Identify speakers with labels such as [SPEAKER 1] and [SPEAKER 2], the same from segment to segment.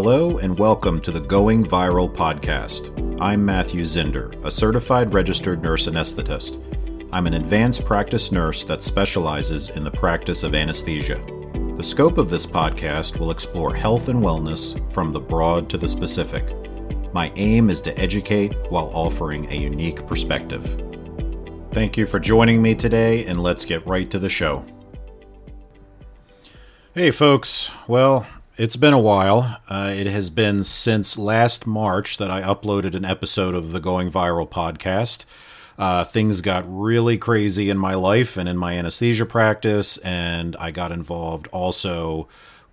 [SPEAKER 1] Hello and welcome to the Going Viral podcast. I'm Matthew Zinder, a certified registered nurse anesthetist. I'm an advanced practice nurse that specializes in the practice of anesthesia. The scope of this podcast will explore health and wellness from the broad to the specific. My aim is to educate while offering a unique perspective. Thank you for joining me today, and let's get right to the show. Hey, folks. Well, it's been a while. Uh, it has been since last March that I uploaded an episode of the Going Viral podcast. Uh, things got really crazy in my life and in my anesthesia practice, and I got involved also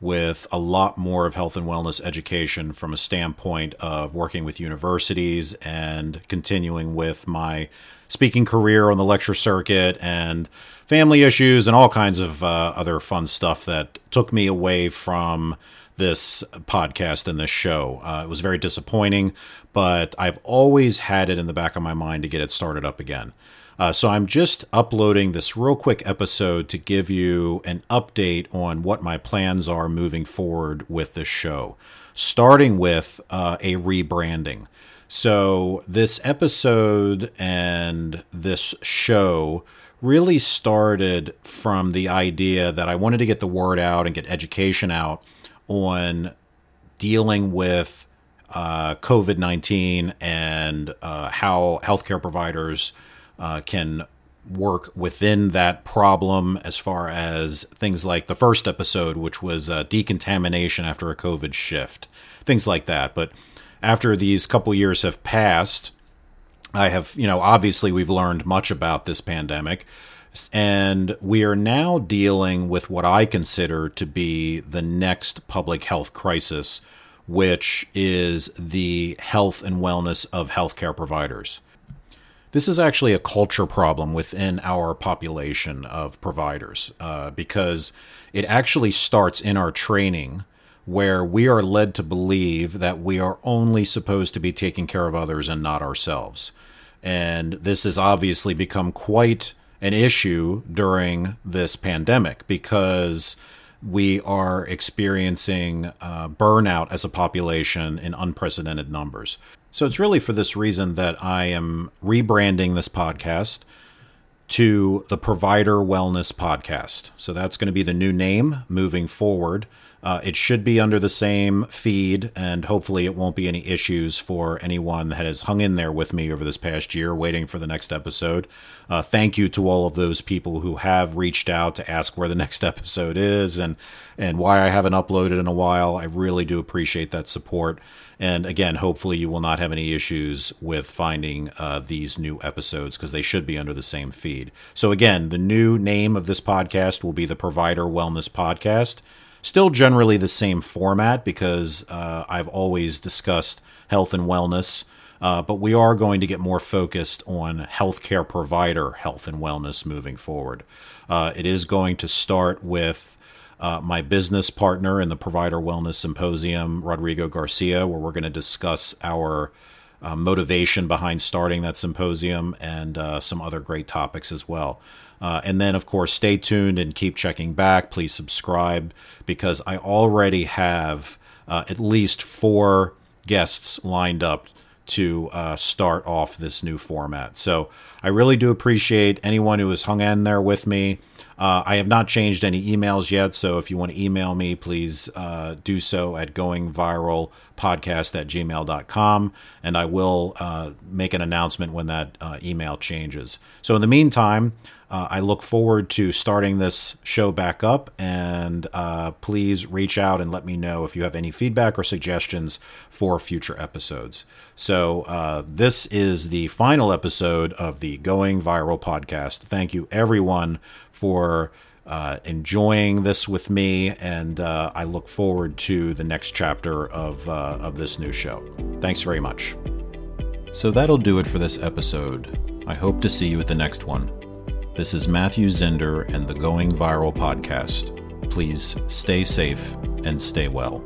[SPEAKER 1] with a lot more of health and wellness education from a standpoint of working with universities and continuing with my speaking career on the lecture circuit and family issues and all kinds of uh, other fun stuff that took me away from this podcast and this show. Uh, it was very disappointing, but I've always had it in the back of my mind to get it started up again. Uh, so I'm just uploading this real quick episode to give you an update on what my plans are moving forward with this show, starting with uh, a rebranding. So this episode and this show really started from the idea that I wanted to get the word out and get education out on dealing with uh, COVID 19 and uh, how healthcare providers uh, can work within that problem as far as things like the first episode, which was uh, decontamination after a COVID shift, things like that. But after these couple years have passed, I have, you know, obviously we've learned much about this pandemic. And we are now dealing with what I consider to be the next public health crisis, which is the health and wellness of healthcare providers. This is actually a culture problem within our population of providers uh, because it actually starts in our training where we are led to believe that we are only supposed to be taking care of others and not ourselves. And this has obviously become quite an issue during this pandemic because we are experiencing uh, burnout as a population in unprecedented numbers. So it's really for this reason that I am rebranding this podcast to the Provider Wellness Podcast. So that's going to be the new name moving forward. Uh, it should be under the same feed, and hopefully, it won't be any issues for anyone that has hung in there with me over this past year waiting for the next episode. Uh, thank you to all of those people who have reached out to ask where the next episode is and, and why I haven't uploaded in a while. I really do appreciate that support. And again, hopefully, you will not have any issues with finding uh, these new episodes because they should be under the same feed. So, again, the new name of this podcast will be the Provider Wellness Podcast. Still generally the same format because uh, I've always discussed health and wellness, uh, but we are going to get more focused on healthcare provider health and wellness moving forward. Uh, it is going to start with uh, my business partner in the Provider Wellness Symposium, Rodrigo Garcia, where we're going to discuss our uh, motivation behind starting that symposium and uh, some other great topics as well. Uh, and then, of course, stay tuned and keep checking back. Please subscribe because I already have uh, at least four guests lined up to uh, start off this new format. So I really do appreciate anyone who has hung in there with me. Uh, I have not changed any emails yet, so if you want to email me, please uh, do so at goingviralpodcast at gmail.com, and I will uh, make an announcement when that uh, email changes. So in the meantime, uh, I look forward to starting this show back up, and uh, please reach out and let me know if you have any feedback or suggestions for future episodes. So, uh, this is the final episode of the Going Viral podcast. Thank you, everyone, for uh, enjoying this with me, and uh, I look forward to the next chapter of, uh, of this new show. Thanks very much. So, that'll do it for this episode. I hope to see you at the next one. This is Matthew Zinder and the Going Viral podcast. Please stay safe and stay well.